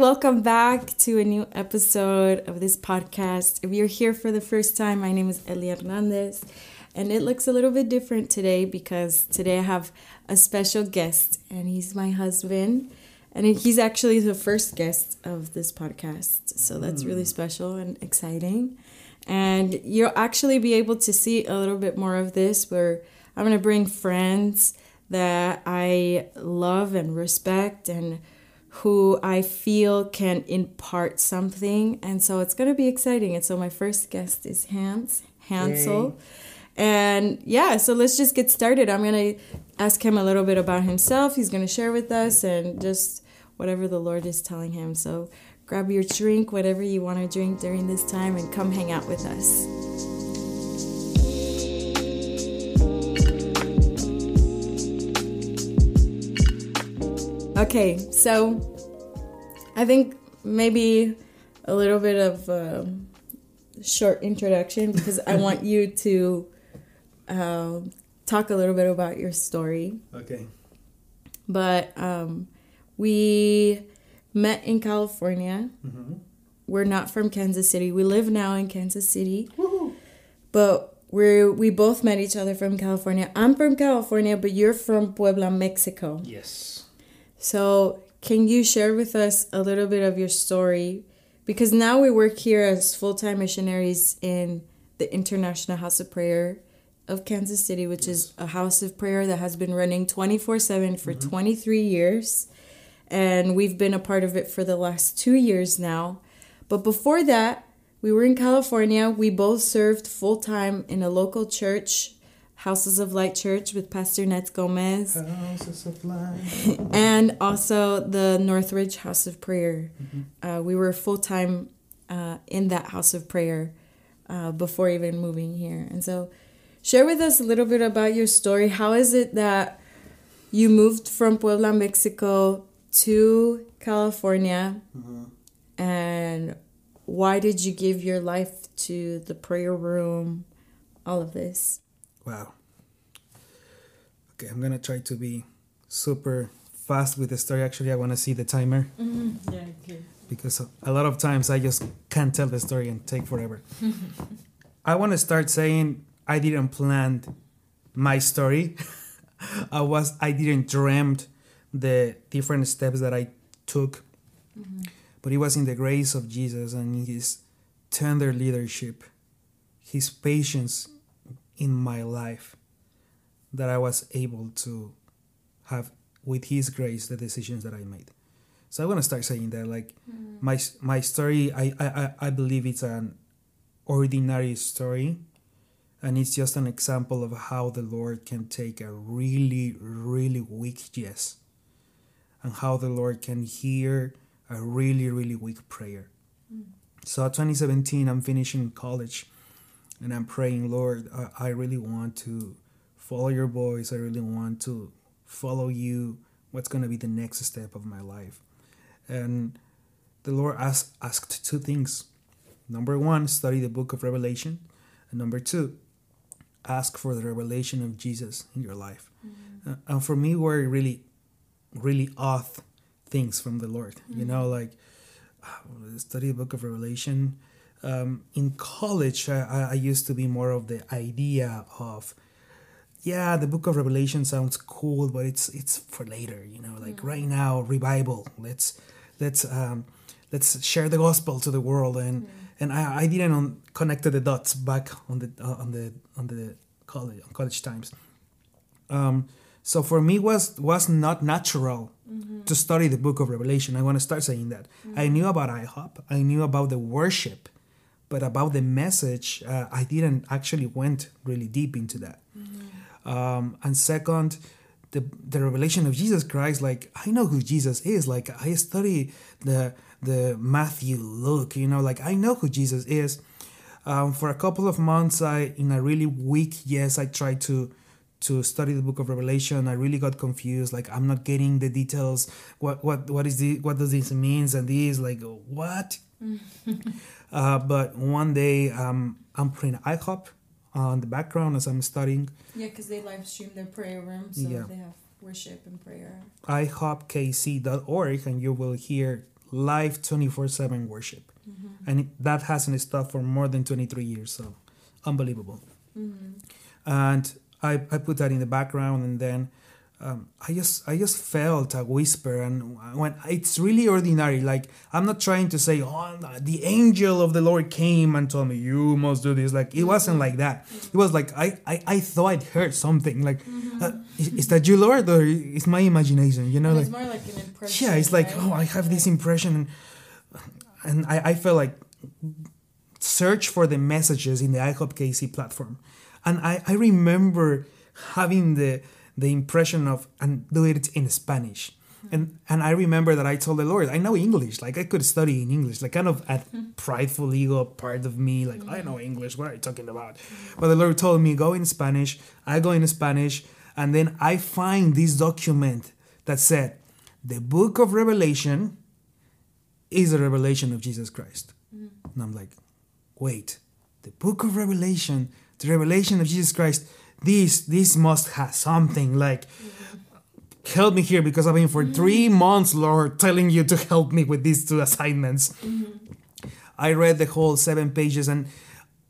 welcome back to a new episode of this podcast. If you're here for the first time, my name is Ellie Hernandez, and it looks a little bit different today because today I have a special guest, and he's my husband, and he's actually the first guest of this podcast. So that's really hmm. special and exciting. And you'll actually be able to see a little bit more of this where I'm going to bring friends that I love and respect and who I feel can impart something. And so it's going to be exciting. And so my first guest is Hans Hansel. And yeah, so let's just get started. I'm going to ask him a little bit about himself. He's going to share with us and just whatever the Lord is telling him. So grab your drink, whatever you want to drink during this time, and come hang out with us. Okay, so I think maybe a little bit of a short introduction because I want you to uh, talk a little bit about your story. Okay. But um, we met in California. Mm-hmm. We're not from Kansas City. We live now in Kansas City, but we're we both met each other from California. I'm from California, but you're from Puebla, Mexico. Yes. So, can you share with us a little bit of your story? Because now we work here as full time missionaries in the International House of Prayer of Kansas City, which is a house of prayer that has been running 24 7 for mm-hmm. 23 years. And we've been a part of it for the last two years now. But before that, we were in California. We both served full time in a local church, Houses of Light Church, with Pastor Netz Gomez Houses of light. and also the Northridge House of Prayer. Uh, we were full time uh, in that House of Prayer uh, before even moving here. And so, share with us a little bit about your story. How is it that you moved from Puebla, Mexico to California? And why did you give your life to the prayer room? All of this. Wow. Okay, I'm gonna try to be super fast with the story. Actually, I want to see the timer mm-hmm. Yeah, okay. because a lot of times I just can't tell the story and take forever. I want to start saying I didn't plan my story. I was I didn't dreamt the different steps that I took, mm-hmm. but it was in the grace of Jesus and His tender leadership, His patience in my life, that I was able to have with His grace the decisions that I made. So I want to start saying that like mm. my my story I, I I- believe it's an ordinary story and it's just an example of how the Lord can take a really really weak yes and how the Lord can hear a really really weak prayer. Mm. So 2017 I'm finishing college and I'm praying Lord I, I really want to follow your voice I really want to follow you what's going to be the next step of my life and the Lord asked, asked two things. Number one, study the book of Revelation. And number two, ask for the revelation of Jesus in your life. Uh, and for me, were really, really odd things from the Lord. You know, like uh, study the book of Revelation. Um, in college, I, I- used to be more of the idea of, yeah, the book of Revelation sounds cool, but it's it's for later. You know, like right now, revival. Let's let's um, let's share the gospel to the world, and and I, I didn't on, connected the dots back on the uh, on the on the college on college times. Um, so for me was was not natural to study the book of Revelation. I want to start saying that I knew about IHOP, I knew about the worship, but about the message, uh, I didn't actually went really deep into that. Um, and second, the the revelation of Jesus Christ. Like I know who Jesus is. Like I study the the Matthew, Luke. You know, like I know who Jesus is. Um, for a couple of months, I in a really weak yes, I tried to to study the book of Revelation. I really got confused. Like I'm not getting the details. What what what is the what does this means and this like what? uh, but one day um, I'm playing IHOP on the background as I'm studying. Yeah, because they live stream their prayer room, so Yeah. they have worship and prayer. ihopkc.org and you will hear live 24 7 worship. And that hasn't stopped for more than 23 years. So unbelievable. And I, I put that in the background and then um, I just I just felt a whisper and when it's really ordinary like I'm not trying to say oh the angel of the Lord came and told me you must do this like it wasn't like that. It was like I I, I thought I'd heard something like uh, is, is that you Lord? Or is my imagination you know like it's more like an impression. yeah it's like right? oh i have this impression and, and I, I felt like search for the messages in the ihop kc platform. And i, I remember having the the impression of and do it in spanish. Hmm. And and i remember that i told the lord i know english like i could study in english like kind of a hmm. prideful ego part of me like i know hmm. english what are you talking about? But the lord told me go in spanish. I go in spanish and then i find this document that said the book of revelation is a revelation of jesus christ. And i'm like wait the book of revelation the revelation of jesus christ this this must have something like help me here because i've been for three mm-hmm. months lord telling you to help me with these two assignments. Mm-hmm. I read the whole seven pages and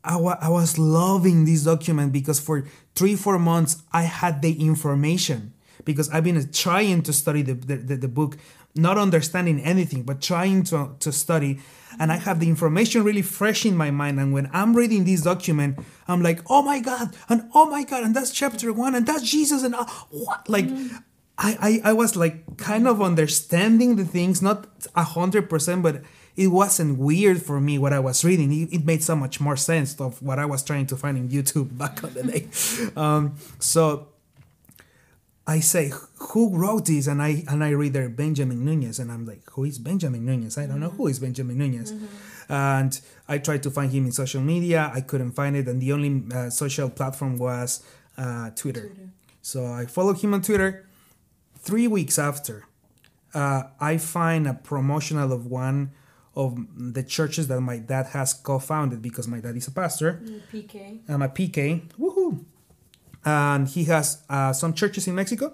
I wa- I was loving this document because for three four months i had the information because i've been trying to study the, the, the, the book not understanding anything but trying to, to study. And i have the information really fresh in my mind. And when i'm reading this document i'm like oh my god and oh my god and that's chapter one and that's jesus and uh, what? Like I, I i was like kind of understanding the things not a hundred percent but it wasn't weird for me what i was reading. It, it made so much more sense of what i was trying to find in youtube back on the day. Um, so I say, who wrote this? And I and I read there Benjamin Nunez, and I'm like, who is Benjamin Nunez? I don't know who is Benjamin Nunez. And I tried to find him in social media. I couldn't find it, and the only uh, social platform was uh, Twitter. So I followed him on Twitter. Three weeks after, uh, I find a promotional of one of the churches that my dad has co-founded because my dad is a pastor. PK. I'm a PK. Woohoo! And he has uh, some churches in Mexico.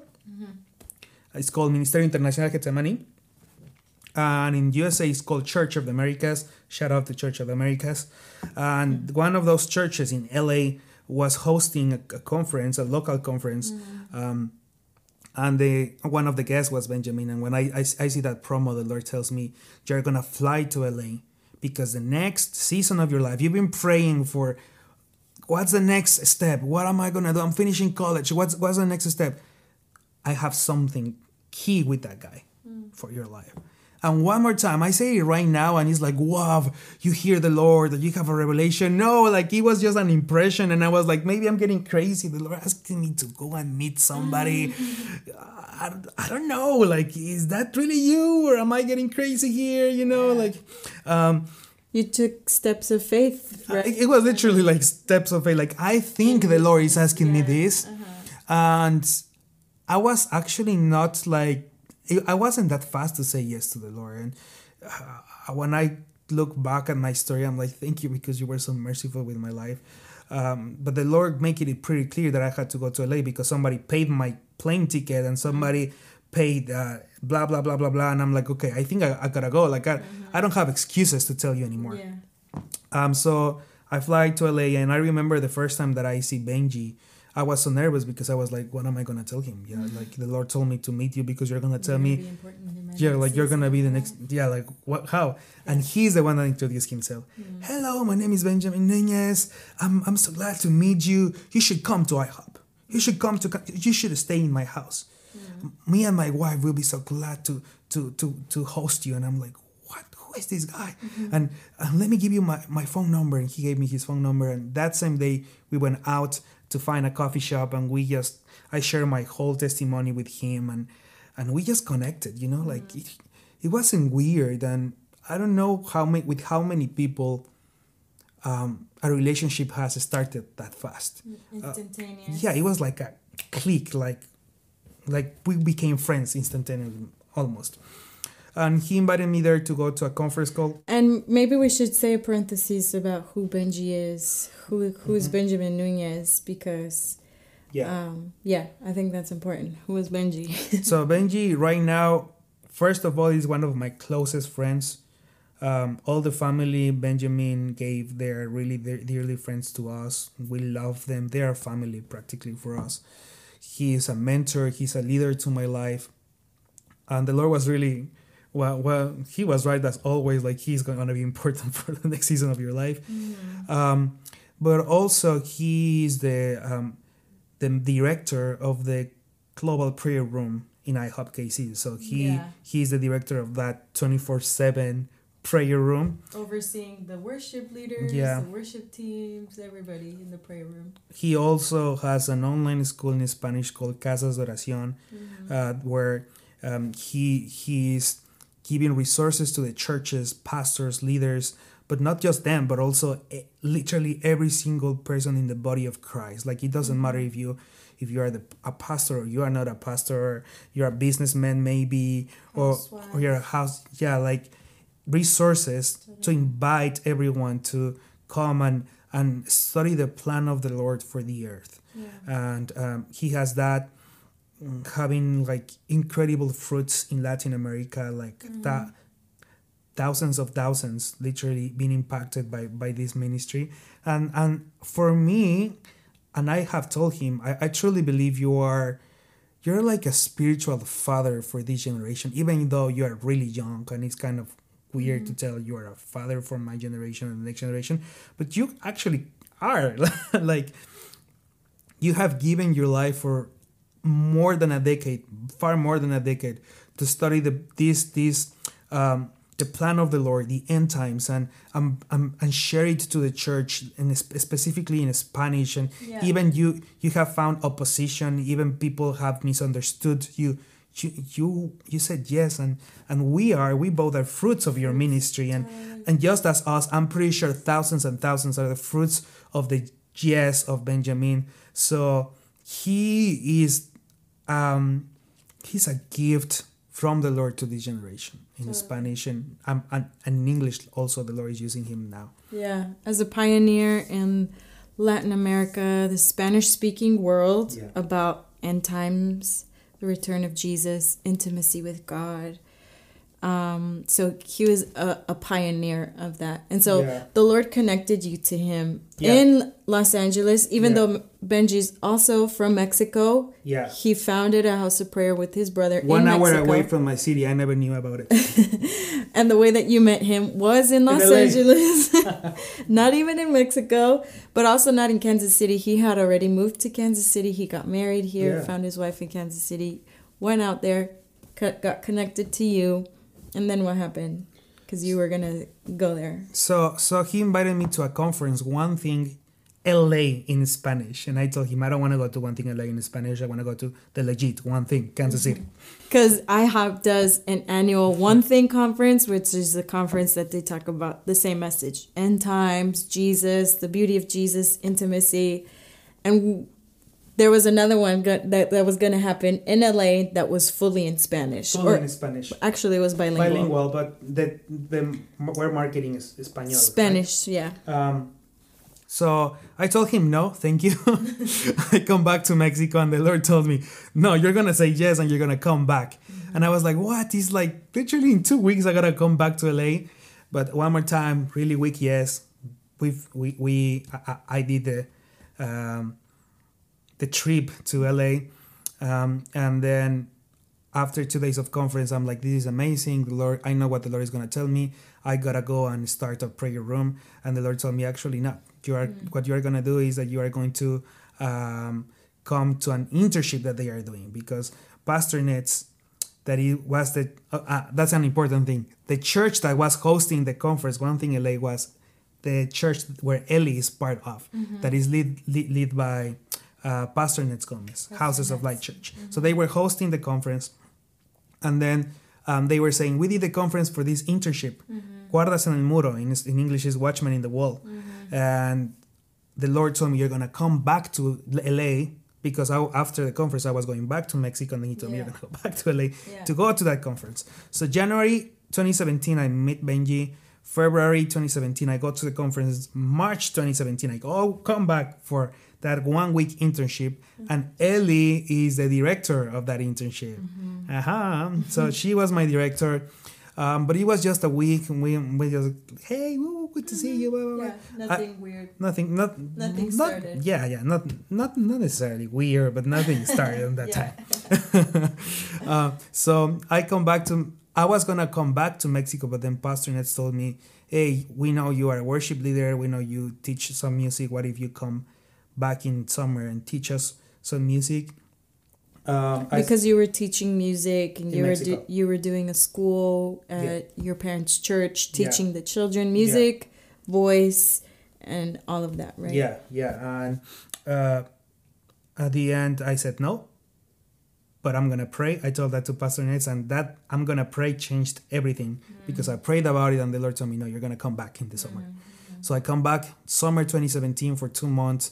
It's called Ministerio Internacional Getsemani. And in USA, it's called Church of the Americas. Shout out to Church of the Americas. And one of those churches in LA was hosting a, a conference, a local conference. Um, and the one of the guests was Benjamin. And when I, I, I see that promo, the Lord tells me, You're going to fly to LA because the next season of your life, you've been praying for what's the next step? What am I gonna do? I'm finishing college. What's what's the next step? I have something key with that guy for your life. And one more time, I say it right now, and it's like, wow, you hear the Lord, that you have a revelation. No, like it was just an impression, and I was like, maybe I'm getting crazy. The Lord asking me to go and meet somebody. I, I don't know, like, is that really you, or am I getting crazy here? You know, like, um, You took steps of faith, right? it, was literally like steps of faith. Like I think the Lord is asking me this, uh-huh. and I was actually not like I wasn't that fast to say yes to the Lord. And uh, when I look back at my story, I'm like, thank you because you were so merciful with my life. Um, but the Lord making it pretty clear that I had to go to LA because somebody paid my plane ticket and somebody paid uh, blah blah blah blah blah. And I'm like, okay, I think I, I gotta go. Like I, I don't have excuses to tell you anymore. Yeah. Um, so I fly to LA, and I remember the first time that I see Benji, I was so nervous because I was like, "What am I gonna tell him?" Yeah, like the Lord told me to meet you because you're gonna tell me, yeah, like you're gonna be the next, yeah, like what, how? And he's the one that introduced himself. Hello, my name is Benjamin Nunez. I'm I'm so glad to meet you. You should come to IHOP. You should come to. You should stay in my house. Me and my wife will be so glad to to to to host you. And I'm like, what? Who is this guy? Mm-hmm. And, and let me give you my, my phone number. And he gave me his phone number. And that same day, we went out to find a coffee shop and we just, I shared my whole testimony with him and, and we just connected, you know, like mm-hmm. it, it wasn't weird. And I don't know how many, with how many people um, a relationship has started that fast. Mm, uh, instantaneous. Yeah, it was like a click, like, like we became friends instantaneously, almost. And he invited me there to go to a conference call. And maybe we should say a parenthesis about who Benji is, who who's Benjamin Nunez, because um, yeah, I think that's important. Who is Benji? so Benji right now first of all, he's one of my closest friends. Um, all the family, Benjamin gave their really their dearly friends to us. We love them. They are family practically for us. He is a mentor. He's a leader to my life, and the Lord was really well. Well, He was right as always. Like He's going to be important for the next season of your life. Mm-hmm. Um, but also He's the um, the director of the global prayer room in IHOP KC. So he yeah. he's the director of that twenty four seven prayer room. Overseeing the worship leaders, yeah. the worship teams, everybody in the prayer room. He also has an online school in Spanish called Casas de Oración, mm-hmm. uh, where um, he he's giving resources to the churches, pastors, leaders, but not just them, but also eh, literally every single person in the body of Christ. Like it doesn't mm-hmm. matter if you if you are the, a pastor or you are not a pastor, or you're a businessman maybe, or or you're a house. Yeah, like resources mm-hmm. to invite everyone to come and and study the plan of the Lord for the earth. Yeah. And um, he has that mm, having like incredible fruits in Latin America, like mm-hmm. that thousands of thousands literally being impacted by by this ministry. And and for me, and I have told him, I, I truly believe you are you're like a spiritual father for this generation, even though you are really young and it's kind of weird mm-hmm. to tell you are a father for my generation and the next generation, but you actually are. like you have given your life for more than a decade, far more than a decade, to study the this this um, the plan of the Lord, the end times, and um, um, and share it to the church, and specifically in Spanish. And yeah. even you you have found opposition. Even people have misunderstood you you you you said yes and and we are we both are fruits of your ministry and and just as us i'm pretty sure thousands and thousands are the fruits of the yes of benjamin. So he is um he's a gift from the lord to this generation. In spanish and, um, and and in english also the lord is using him now. Yeah as a pioneer in latin america the spanish speaking world yeah. about end times the return of Jesus, intimacy with God. Um, so he was a, a, pioneer of that. And so yeah. the Lord connected you to him yeah. in Los Angeles, even yeah. though Benji's also from Mexico. Yeah. He founded a house of prayer with his brother. One hour Mexico. away from my city. I never knew about it. and the way that you met him was in Los in Angeles. not even in Mexico, but also not in Kansas City. He had already moved to Kansas City. He got married here, found his wife in Kansas City, went out there, got connected to you and then what happened? Because you were gonna go there. So so he invited me to a conference. One thing, L.A. in Spanish, and I told him I don't want to go to one thing L.A. in Spanish. I want to go to the legit one thing, Kansas City. Because IHOP does an annual one thing conference, which is a conference that they talk about the same message: end times, Jesus, the beauty of Jesus, intimacy, and there was another one that that was going to happen in LA that was fully in Spanish. Fully or, in Spanish. Actually, it was bilingual. Bilingual, but the the we're marketing is Spanish. Spanish, right? yeah. Um, so I told him no, thank you. I come back to Mexico, and the Lord told me, no, you're gonna say yes, and you're gonna come back. Mm-hmm. And I was like, what? He's like, literally in two weeks, I gotta come back to LA. But one more time, really weak yes. We've we we I, I did the. Um, the trip to LA. Um, and then after two days of conference, I'm like, this is amazing. The Lord, I know what the Lord is gonna tell me. I gotta go and start a prayer room. And the Lord told me, actually, not. You are mm-hmm. what you are gonna do is that you are going to um, come to an internship that they are doing because Pastor Netz, that it was the uh, uh, that's an important thing. The church that was hosting the conference, one thing LA was the church where Ellie is part of, mm-hmm. that is lead, lead, lead by uh, Pastor Netz Gomez, That's Houses nice. of Light Church. Mm-hmm. So they were hosting the conference, and then um, they were saying, We did the conference for this internship. Mm-hmm. Guardas en el muro, in, in English is watchman in the wall. Mm-hmm. And the Lord told me, You're going to come back to LA because I, after the conference, I was going back to Mexico, and then he told yeah. me, You're going to go back to LA yeah. to go to that conference. So, January 2017, I met Benji February 2017. I go to the conference March 2017. I go oh, come back for that one week internship, and Ellie is the director of that internship. Mm-hmm. Uh-huh. So she was my director. Um, but it was just a week, and we we just hey, woo, good to see you. Blah, blah, blah. Yeah, nothing I, weird. Nothing, not nothing not, started. Yeah, yeah, not not not necessarily weird, but nothing started on that time. uh, so I come back to. I was gonna come back to Mexico, but then Pastor Netz told me, "Hey, we know you are a worship leader. We know you teach some music. What if you come back in summer and teach us some music?" Um, because I, you were teaching music and you were do, you were doing a school at yeah. your parents' church, teaching yeah. the children music, yeah. voice, and all of that, right? Yeah, yeah. And uh, at the end, I said no, but I'm gonna pray. I told that to Pastor Netz, and that I'm gonna pray changed everything mm-hmm. because I prayed about it, and the Lord told me, no, you're gonna come back in the summer. Mm-hmm. So I come back summer 2017 for two months.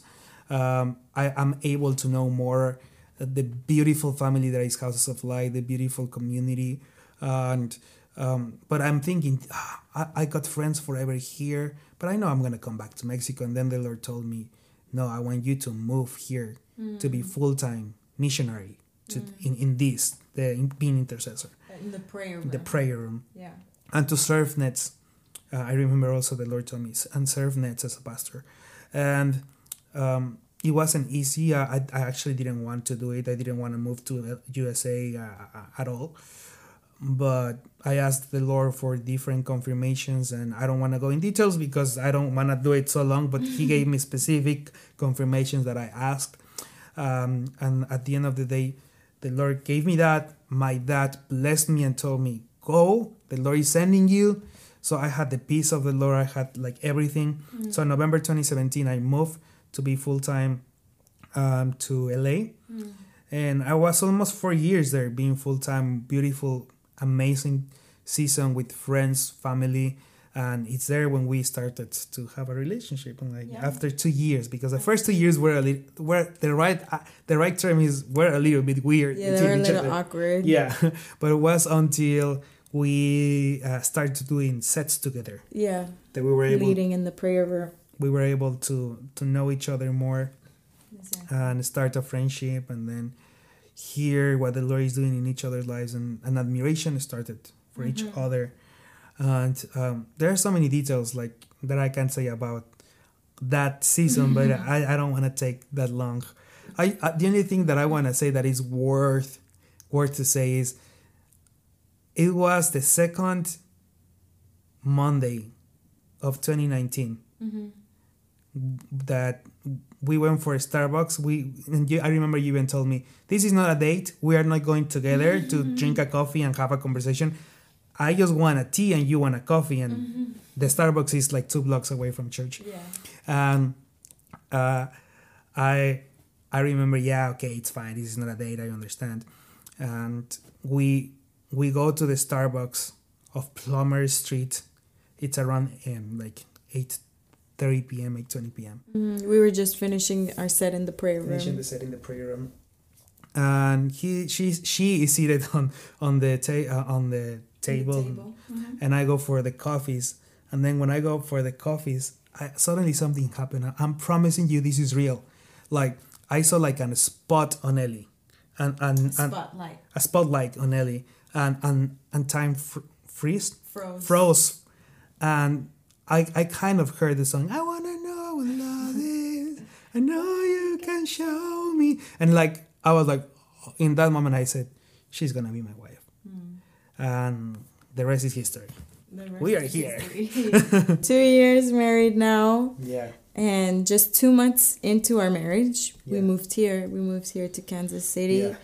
Um, I am able to know more the beautiful family that is Houses of Light, the beautiful community, and um, but I'm thinking ah, I, I got friends forever here, but I know I'm gonna come back to Mexico. And then the Lord told me, no, I want you to move here mm. to be mm. full time missionary to mm. in in this the in, being intercessor in the prayer room. the prayer room. Yeah. And to serve Netz. Uh, I remember also the Lord told me and serve Netz as a pastor, and um, it wasn't easy. I, I actually didn't want to do it. I didn't want to move to USA uh, at all. But I asked the Lord for different confirmations, and I don't want to go in details because I don't want to do it so long. But He gave me specific confirmations that I asked. Um, and at the end of the day, the Lord gave me that. My dad blessed me and told me, Go, the Lord is sending you. So I had the peace of the Lord. I had like everything. Mm-hmm. So November 2017, I moved to be full time um, to LA. Mm. And I was almost four years there, being full time, beautiful, amazing season with friends, family. And it's there when we started to have a relationship, and like yeah. after two years, because the first two years were a little, were the right, uh, the right term is were a little bit weird. Yeah, they were a little other. awkward. Yeah, but it was until we uh, started doing sets together. Yeah, that we were able leading in the prayer room we were able to to know each other more exactly. and start a friendship and then hear what the Lord is doing in each other's lives and an admiration started for mm-hmm. each other. And um, there are so many details like that I can't say about that season, but I, I don't want to take that long. I, I the only thing that I want to say that is worth worth to say is it was the second Monday of 2019. Mm-hmm that we went for Starbucks. We and you, I remember you even told me this is not a date. We are not going together mm-hmm. to drink a coffee and have a conversation. I just want a tea and you want a coffee, and mm-hmm. the Starbucks is like two blocks away from church. Yeah. And uh, I I remember, yeah, okay, it's fine. This is not a date. I understand. And we we go to the Starbucks of Plummer Street. It's around um, like eight 30 p.m. 8:20 p.m. Mm, we were just finishing our set in the prayer room. Finishing the set in the prayer room, and he she she is seated on on the ta- uh, on the table, table. Mm-hmm. and I go for the coffees, and then when I go for the coffees, I, suddenly something happened. I'm promising you, this is real. Like I saw like a spot on Ellie, and and, a and spotlight. a spotlight on Ellie, and and and time fr- freeze froze froze, and I, I kind of heard the song, I wanna know what love is. I know you can show me. And like, I was like, in that moment, I said, she's gonna be my wife. And the rest is history. Rest we are here. two years married now. Yeah. And just two months into our marriage, yeah. we moved here. We moved here to Kansas City. Yeah.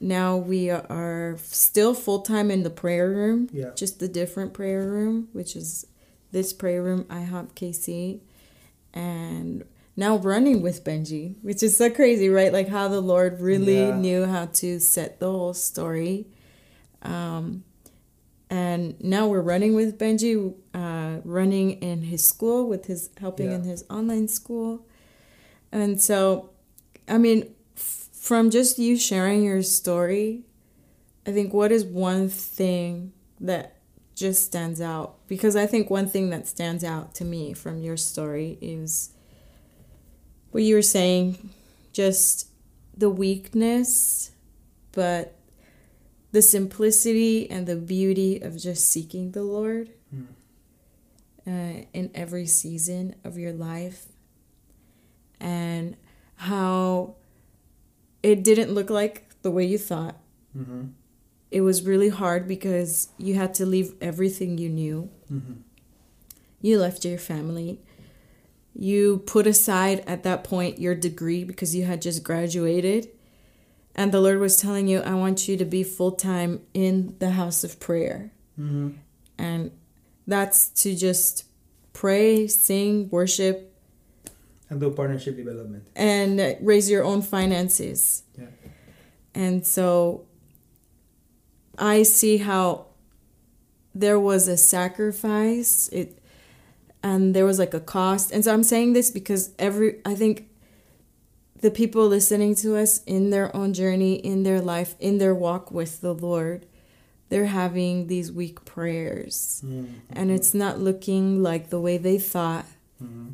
Now we are still full time in the prayer room, yeah. just the different prayer room, which is this prayer room, IHOP KC, and now running with Benji, which is so crazy, right? Like how the Lord really yeah. knew how to set the whole story. Um, and now we're running with Benji, uh, running in his school with his helping yeah. in his online school. And so, I mean, f- from just you sharing your story, I think what is one thing that just stands out because I think one thing that stands out to me from your story is what you were saying, just the weakness, but the simplicity and the beauty of just seeking the Lord mm. uh, in every season of your life, and how it didn't look like the way you thought. Mm-hmm it was really hard because you had to leave everything you knew. Mm-hmm. You left your family. You put aside at that point your degree because you had just graduated. And the Lord was telling you, I want you to be full time in the house of prayer. Mm-hmm. And that's to just pray, sing, worship, and do partnership development, and raise your own finances. Yeah. And so I see how there was a sacrifice it and there was like a cost and so i'm saying this because every i think the people listening to us in their own journey in their life in their walk with the lord they're having these weak prayers mm-hmm. and it's not looking like the way they thought mm-hmm.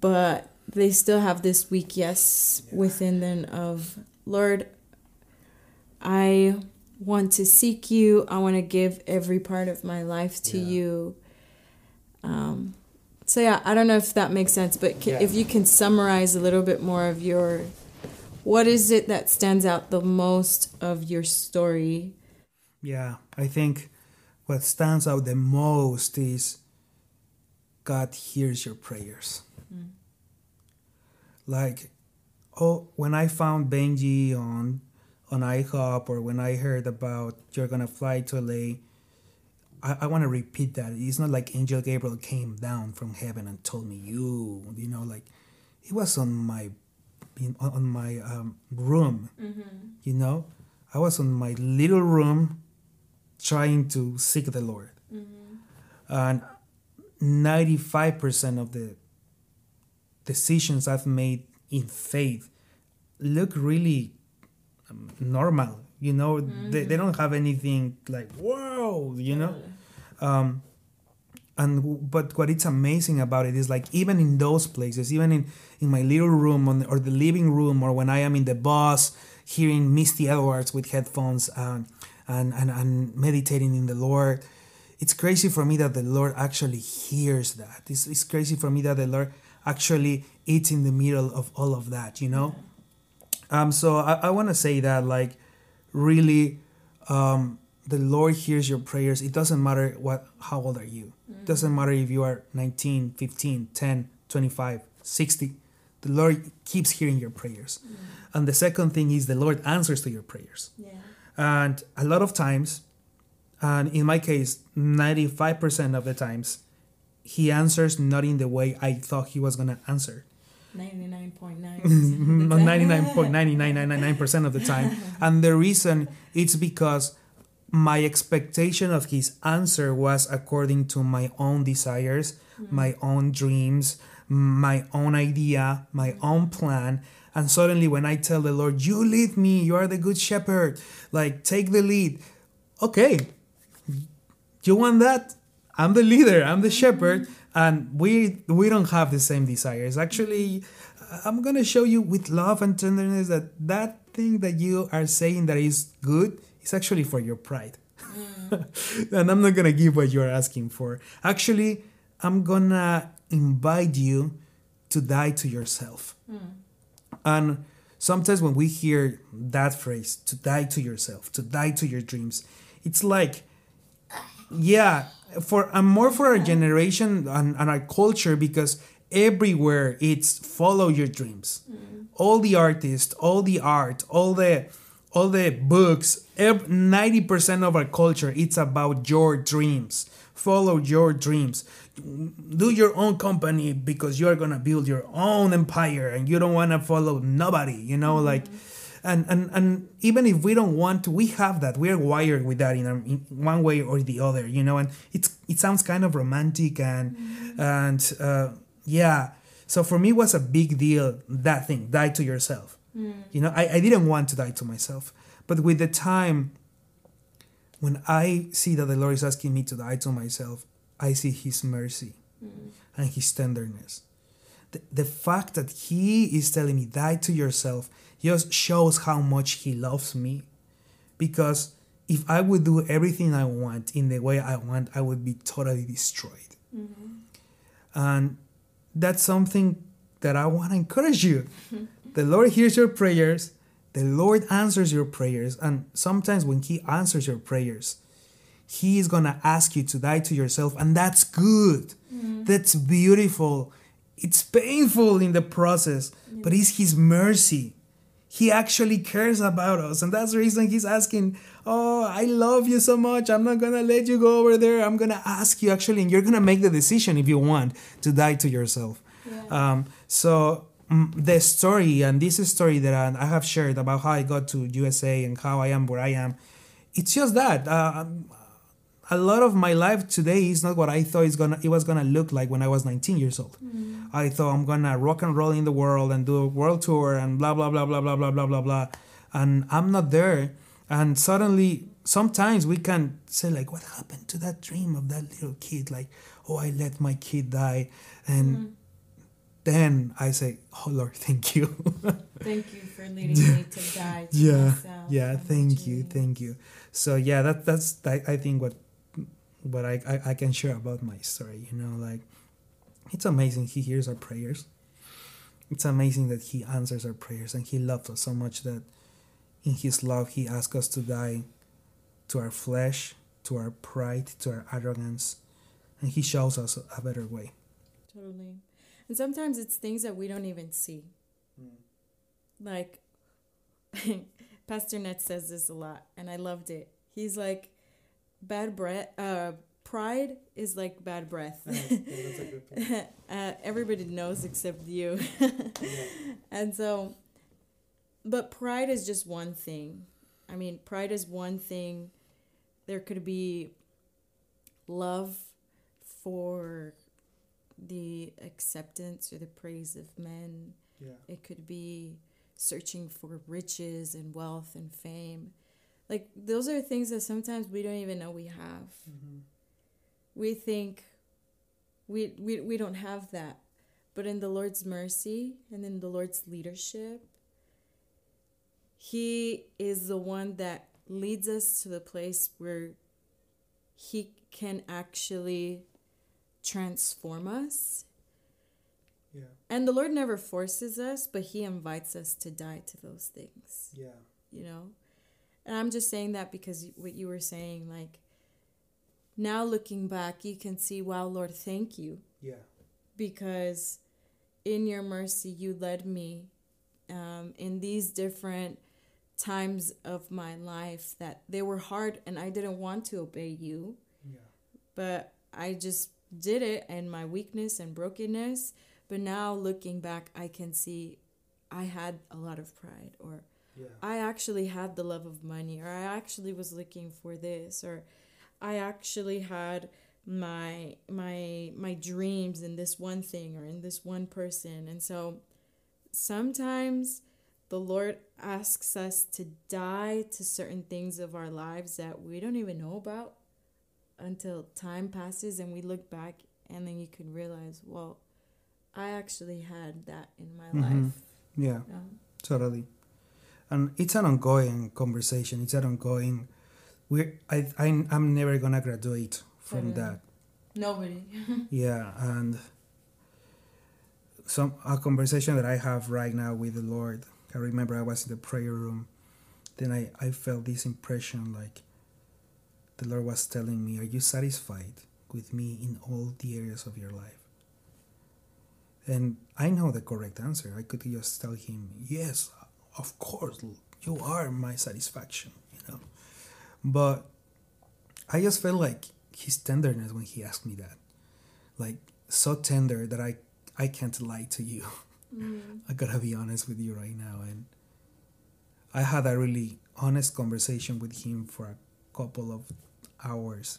but they still have this weak yes yeah. within them of lord i want to seek you. I want to give every part of my life to yeah. you. Um, so yeah, I don't know if that makes sense, but can, yeah. if you can summarize a little bit more of your, what is it that stands out the most of your story? Yeah, I think what stands out the most is God hears your prayers. Mm. Like, oh, when I found Benji on on IHOP or when I heard about you're gonna fly to LA, I, I want to repeat that. It's not like Angel Gabriel came down from heaven and told me you, you know, like it was on my on my um, room, mm-hmm. you know. I was on my little room trying to seek the Lord, mm-hmm. and ninety five percent of the decisions I've made in faith look really um, normal you know mm-hmm. they, they don't have anything like whoa you know um, and but what it's amazing about it is like even in those places even in in my little room on or the living room or when i am in the bus hearing misty edwards with headphones um, and, and and meditating in the lord it's crazy for me that the lord actually hears that. It's, it's crazy for me that the lord actually is in the middle of all of that you know? Um, so I, I want to say that like really um, the Lord hears your prayers. It doesn't matter what how old are you. Mm-hmm. It doesn't matter if you are 19, 15, 10, 25, 60. The Lord keeps hearing your prayers. Mm-hmm. And the second thing is the Lord answers to your prayers. Yeah. And a lot of times, and in my case, 95% of the times, he answers not in the way I thought he was going to answer. 99.999999% of the time. And the reason it's because my expectation of his answer was according to my own desires, mm-hmm. my own dreams, my own idea, my own plan. And suddenly, when I tell the Lord, You lead me, you are the good shepherd, like take the lead. Okay, you want that? I'm the leader, I'm the shepherd and we we don't have the same desires actually i'm gonna show you with love and tenderness that that thing that you are saying that is good is actually for your pride mm. and i'm not gonna give what you're asking for actually i'm gonna invite you to die to yourself mm. and sometimes when we hear that phrase to die to yourself to die to your dreams it's like yeah for and more for our generation and, and our culture because everywhere it's follow your dreams mm. all the artists all the art all the all the books 90% of our culture it's about your dreams. Follow your dreams. Do your own company because you're gonna build your own empire and you don't want to follow nobody you know mm-hmm. like and and and even if we don't want to we have that. We're wired with that in, in one way or the other you know and it's it sounds kind of romantic and mm-hmm. and uh, yeah. So for me it was a big deal that thing die to yourself mm. you know I, I didn't want to die to myself but with the time when I see that the Lord is asking me to die to myself, I see His mercy Mm. and His tenderness. The, the fact that He is telling me, die to yourself, just shows how much He loves me. Because if I would do everything I want in the way I want, I would be totally destroyed. Mm-hmm. And that's something that I want to encourage you. the Lord hears your prayers, the Lord answers your prayers. And sometimes when He answers your prayers, He is going to ask you to die to yourself. And that's good. That's beautiful. It's painful in the process, but it's His mercy. He actually cares about us. And that's the reason He's asking, Oh, I love you so much. I'm not going to let you go over there. I'm going to ask you actually, and you're going to make the decision if you want to die to yourself. Yeah. Um, so the story and this story that I, have shared about how I got to USA and how I am where I am, it's just that. Uh, a lot of my life today is not what I thought it's gonna it was gonna look like when I was 19 years old. I thought I'm gonna rock and roll in the world and do a world tour and blah blah blah blah blah blah blah blah blah, and I'm not there. And suddenly, sometimes we can say like, "What happened to that dream of that little kid?" Like, "Oh, I let my kid die," and then I say, "Oh Lord, thank you." Thank you for leading me to die. To yeah myself yeah thank you thank you so yeah that that's I, I think what what I, I I can share about my story you know like it's amazing he hears our prayers it's amazing that he answers our prayers and he loves us so much that in his love he asks us to die to our flesh to our pride to our arrogance and he shows us a better way Totally. And sometimes it's things that we don't even see. Like, Pastor Ned says this a lot, and I loved it. He's like, bad breath, uh, pride is like bad breath. uh, everybody knows except you. and so, but pride is just one thing. I mean, pride is one thing. There could be love for the acceptance or the praise of men. yeah It could be searching for riches and wealth and fame. Like, those are things that sometimes we don't even know we have. Mm-hmm. We think we, we, we don't have that. But in the Lord's mercy and in the Lord's leadership, He is the one that leads us to the place where He can actually transform us. yeah And the Lord never forces us, but He invites us to die to those things, yeah you know? And I'm just saying that because what you were saying, like, now looking back, you can see, wow, Lord, thank you. yeah Because in your mercy, you led me um, in these different times of my life that they were hard and I didn't want to obey you yeah but I just did it and my weakness and brokenness. But now looking back, I can see I had a lot of pride, or yeah I actually had the love of money, or I actually was looking for this, or I actually had my my my dreams in this one thing or in this one person and so sometimes the lord asks us to die to certain things of our lives that we don't even know about until time passes and we look back and then you can realize well i actually had that in my Mhm. life yeah know? Totally. And it's an ongoing conversation. It's an ongoing. We I, I I'm never gonna graduate from Totally. that. nobody Yeah, and some a conversation that I have right now with the Lord. I remember I was in the prayer room. Then I I felt this impression like the Lord was telling me, "Are you satisfied with me in all the areas of your life?" And I know the correct answer. I could just tell him, "Yes, of course, you are my satisfaction." You know, but I just felt like his tenderness when he asked me that, like so tender that I I can't lie to you. Mm. I gotta be honest with you right now, and I had a really honest conversation with him for a couple of hours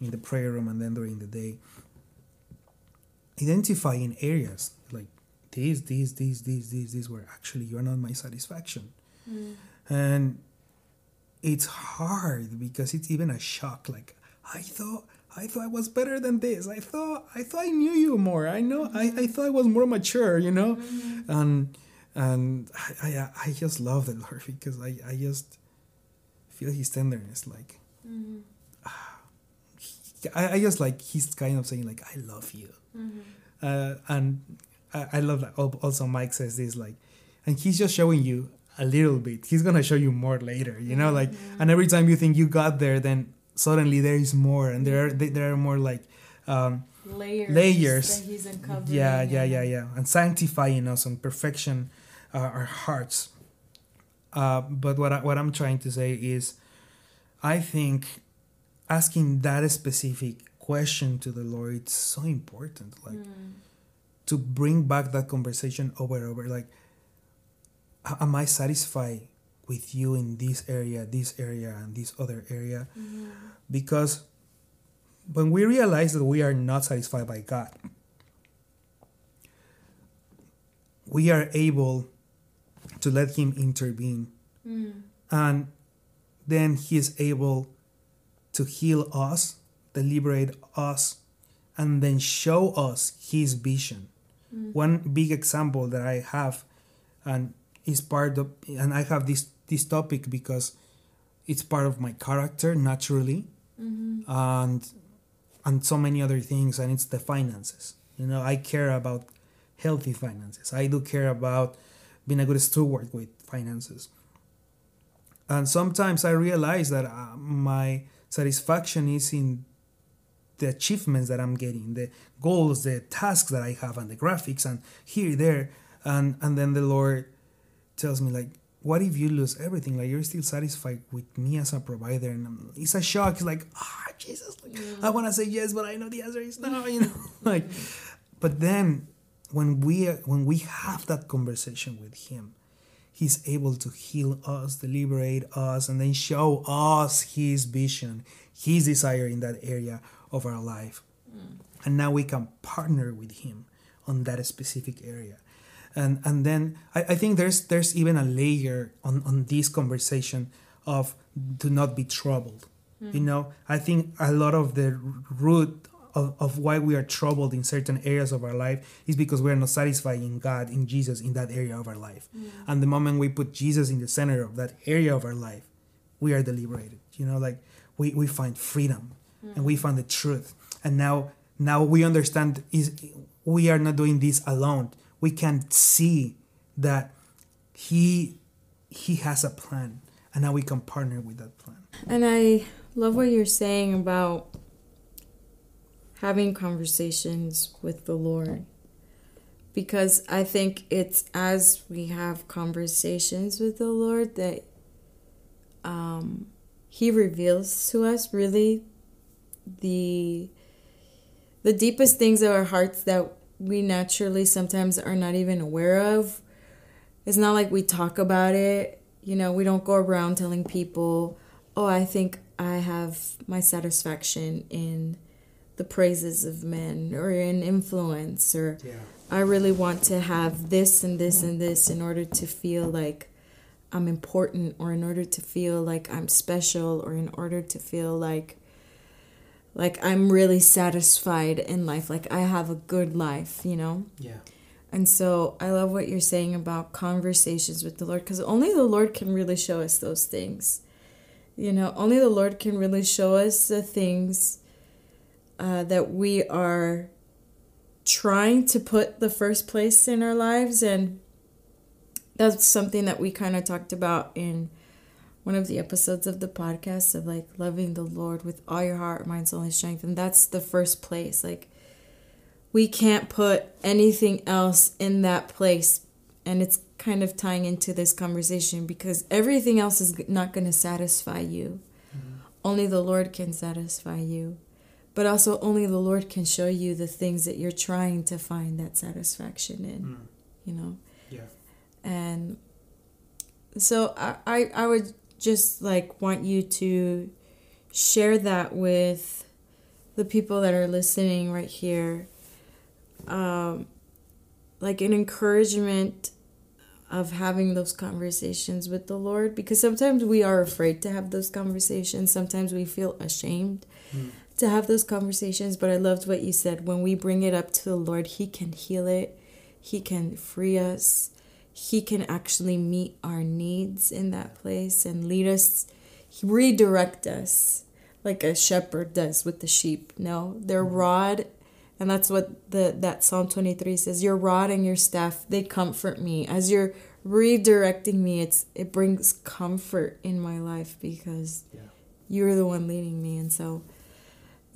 in the prayer room and then during the day, identifying areas like these, these, these, these, these, these were actually you're not my satisfaction, Mm. and it's hard because it's even a shock. Like I thought I thought I was better than this. I thought I thought I knew you more. I know I, I thought I was more mature, you know? Mm-hmm. And and I, I I just love the Lord because I, I just feel his tenderness like mm-hmm. I, I just like he's kind of saying like I love you. Mm-hmm. Uh, and I, I love that also Mike says this like and he's just showing you a little bit. He's gonna show you more later, you know, like mm-hmm. and every time you think you got there then suddenly there is more and there are there are more like um, layers, layers. that he's uncovering. Yeah, yeah, yeah, yeah, and sanctifying us and perfection uh, our hearts. Uh, but what I, what I'm trying to say is, I think asking that specific question to the Lord it's so important. Like mm. to bring back that conversation over and over. Like, am I satisfied with you in this area, this area, and this other area. Mm-hmm. Because when we realize that we are not satisfied by God, we are able to let Him intervene. Mm. And then He is able to heal us, deliberate us, and then show us His vision. Mm. One big example that I have, and is part of, and I have this this topic because it's part of my character naturally mm-hmm. and and so many other things and it's the finances you know i care about healthy finances i do care about being a good steward with finances and sometimes i realize that uh, my satisfaction is in the achievements that i'm getting the goals the tasks that i have and the graphics and here there and and then the lord tells me like what if you lose everything? Like you're still satisfied with me as a provider, and I'm, it's a shock. It's like, ah, oh, Jesus, like, mm. I want to say yes, but I know the answer is no. You know, like, but then when we when we have that conversation with Him, He's able to heal us, liberate us, and then show us His vision, His desire in that area of our life, mm. and now we can partner with Him on that specific area and and then I, I think there's there's even a layer on on this conversation of do not be troubled mm. you know i think a lot of the root of, of why we are troubled in certain areas of our life is because we are not satisfied in god in jesus in that area of our life mm. and the moment we put jesus in the center of that area of our life we are deliberated you know like we, we find freedom mm. and we hmm. find the truth and now now we understand is we are not doing this alone we can see that he he has a plan and now we can partner with that plan and i love what you're saying about having conversations with the lord because i think it's as we have conversations with the lord that um, he reveals to us really the the deepest things of our hearts that we naturally sometimes are not even aware of. It's not like we talk about it. You know, we don't go around telling people, oh, I think I have my satisfaction in the praises of men or an influence or yeah. I really want to have this and this and this in order to feel like I'm important or in order to feel like I'm special or in order to feel like like I'm really satisfied in life. Like I have a good life, you know? Yeah. And so I love what you're saying about conversations with the Lord because only the Lord can really show us those things. You know, only the Lord can really show us the things uh, that we are trying to put the first place in our lives. And that's something that we kind of talked about in one of the episodes of the podcast of like loving the Lord with all your heart, mind, soul, and strength. And that's the first place. Like, we can't put anything else in that place. And it's kind of tying into this conversation because everything else is not going to satisfy you. Mm-hmm. Only the Lord can satisfy you. But also, only the Lord can show you the things that you're trying to find that satisfaction in, mm. you know? Yeah. And so I, I, I would just like want you to share that with the people that are listening right here. Um, like an encouragement of having those conversations with the Lord because sometimes we are afraid to have those conversations. Sometimes we feel ashamed mm. To have those conversations. But I loved what you said. When we bring it up to the Lord, He can heal it, He can free us, He can actually meet our needs in that place and lead us, redirect us like a shepherd does with the sheep. No, their mm-hmm. rod and that's what the that Psalm 23 says, your rod and your staff, they comfort me. As you're redirecting me, it's it brings comfort in my life because yeah. you're the one leading me. And so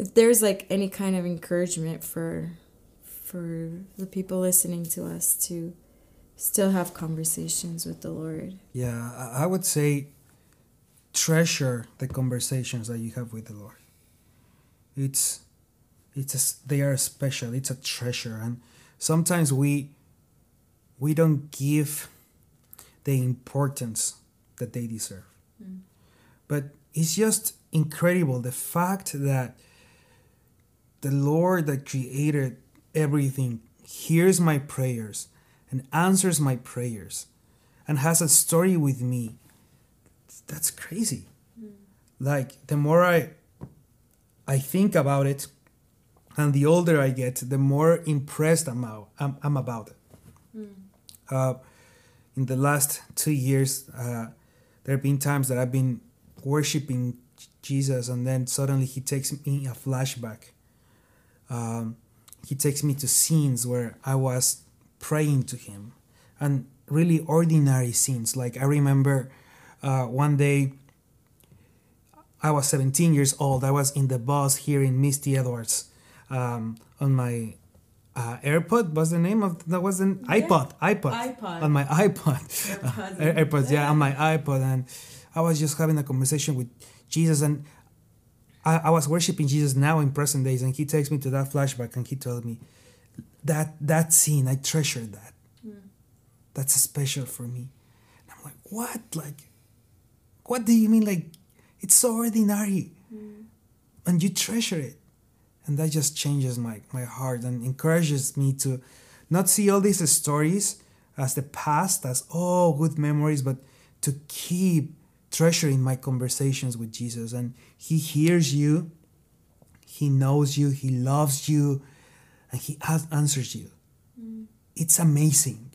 if there's like any kind of encouragement for for the people listening to us to still have conversations with the Lord. Yeah, I would say treasure the conversations that you have with the Lord. It's it's a, they are special it's a treasure and sometimes we we don't give the importance that they deserve mm. but it's just incredible the fact that the lord that created everything hears my prayers and answers my prayers and has a story with me that's crazy mm. like the more i i think about it and the older I get, the more impressed I'm, out, I'm, I'm about it. Mm. Uh, in the last two years, uh, there have been times that I've been worshiping Jesus, and then suddenly He takes me in a flashback. Um, he takes me to scenes where I was praying to Him, and really ordinary scenes. Like I remember uh, one day, I was 17 years old. I was in the bus here in Misty Edwards um, on my uh, AirPod. Was the name of that was an yeah. iPod, iPod, iPod. On my iPod, AirPods, uh, AirPods yeah, on my iPod, and I was just having a conversation with Jesus, and I, I was worshiping Jesus now in present days, and He takes me to that flashback, and He told me that that scene I treasure that. Mm. That's special for me. And I'm like, what? Like, what do you mean? Like, it's so ordinary, mm. and you treasure it and that just changes my, my heart and encourages me to not see all these stories as the past as oh good memories but to keep treasuring my conversations with jesus and he hears you he knows you he loves you and he answers you mm. it's amazing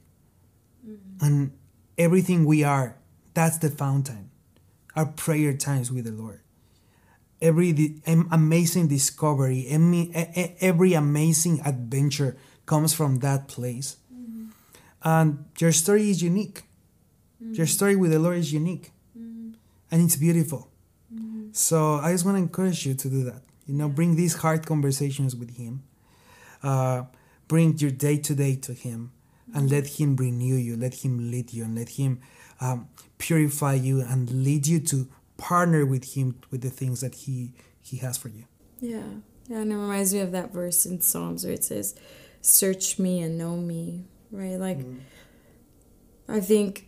mm. and everything we are that's the fountain our prayer times with the lord every amazing discovery, every amazing adventure comes from that place. Mm-hmm. And your story is unique. Mm-hmm. Your story with the Lord is unique. And it's beautiful. Mm-hmm. So I just want to encourage you to do that. You know, bring these hard conversations with Him. Uh, bring your day to day to Him and mm-hmm. let Him renew you, let Him lead you, and let Him um, purify you and lead you to partner with him with the things that he he has for you yeah yeah and it reminds me of that verse in psalms where it says search me and know me right like mm-hmm. i think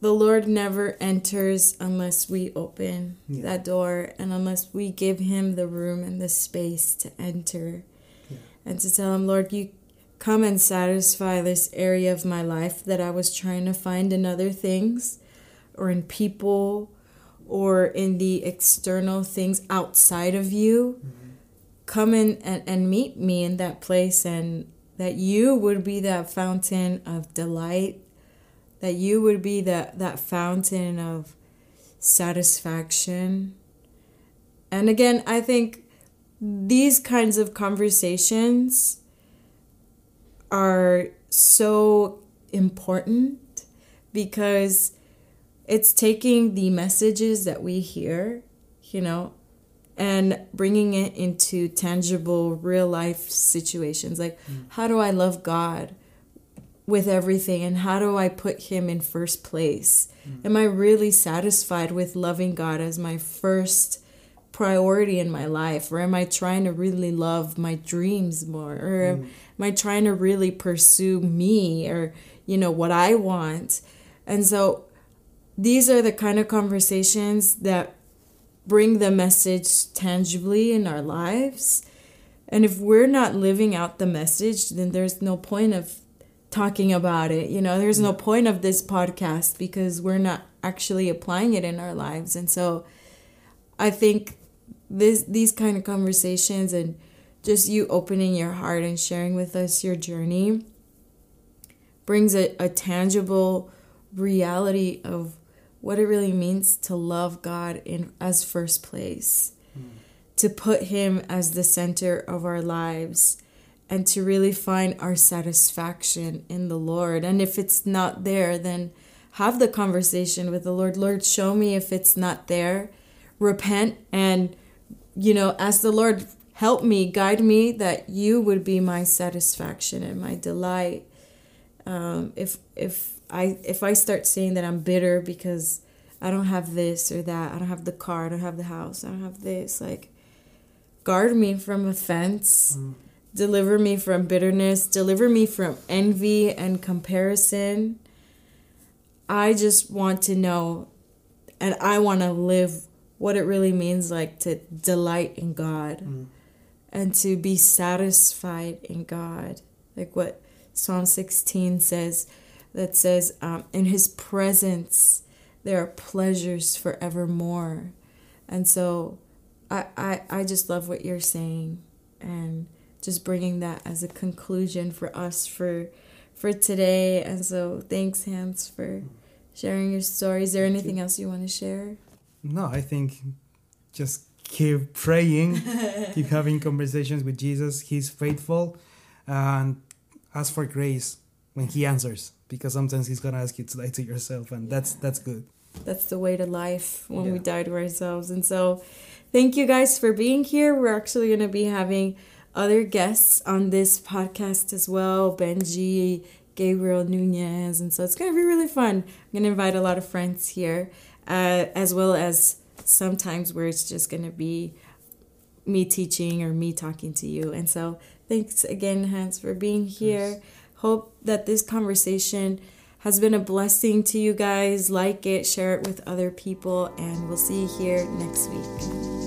the lord never enters unless we open yeah. that door and unless we give him the room and the space to enter yeah. and to tell him lord you come and satisfy this area of my life that i was trying to find in other things or in people or in the external things outside of you mm-hmm. come in and, and meet me in that place and that you would be that fountain of delight that you would be that that fountain of satisfaction and again i think these kinds of conversations are so important because it's taking the messages that we hear, you know, and bringing it into tangible, real life situations. Like, mm. how do I love God with everything? And how do I put Him in first place? Mm. Am I really satisfied with loving God as my first priority in my life? Or am I trying to really love my dreams more? Or mm. am I trying to really pursue me or, you know, what I want? And so these are the kind of conversations that bring the message tangibly in our lives. And if we're not living out the message, then there's no point of talking about it. You know, there's no point of this podcast because we're not actually applying it in our lives. And so I think this these kind of conversations and just you opening your heart and sharing with us your journey brings a, a tangible reality of what it really means to love God in as first place, mm. to put Him as the center of our lives, and to really find our satisfaction in the Lord. And if it's not there, then have the conversation with the Lord. Lord, show me if it's not there. Repent and, you know, ask the Lord, help me, guide me, that you would be my satisfaction and my delight. Um, if if I if I start saying that I'm bitter because I don't have this or that, I don't have the car, I don't have the house, I don't have this, like guard me from offense, mm. Deliver me from bitterness, deliver me from envy and comparison. I just want to know and I want to live what it really means like to delight in God mm. and to be satisfied in God. Like what Psalm 16 says, that says, um, In his presence there are pleasures forevermore. And so I, I, I just love what you're saying and just bringing that as a conclusion for us for for today. And so thanks, Hans, for sharing your story. Is there anything else you want to share? No, I think just keep praying, keep having conversations with Jesus. He's faithful. And ask for grace when he answers because sometimes he's gonna ask you to lie to yourself and that's that's good that's the way to life when yeah. we die to ourselves and so thank you guys for being here we're actually gonna be having other guests on this podcast as well benji gabriel nunez and so it's gonna be really fun i'm gonna invite a lot of friends here uh, as well as sometimes where it's just gonna be me teaching or me talking to you and so Thanks again, Hans, for being here. Yes. Hope that this conversation has been a blessing to you guys. Like it, share it with other people, and we'll see you here next week.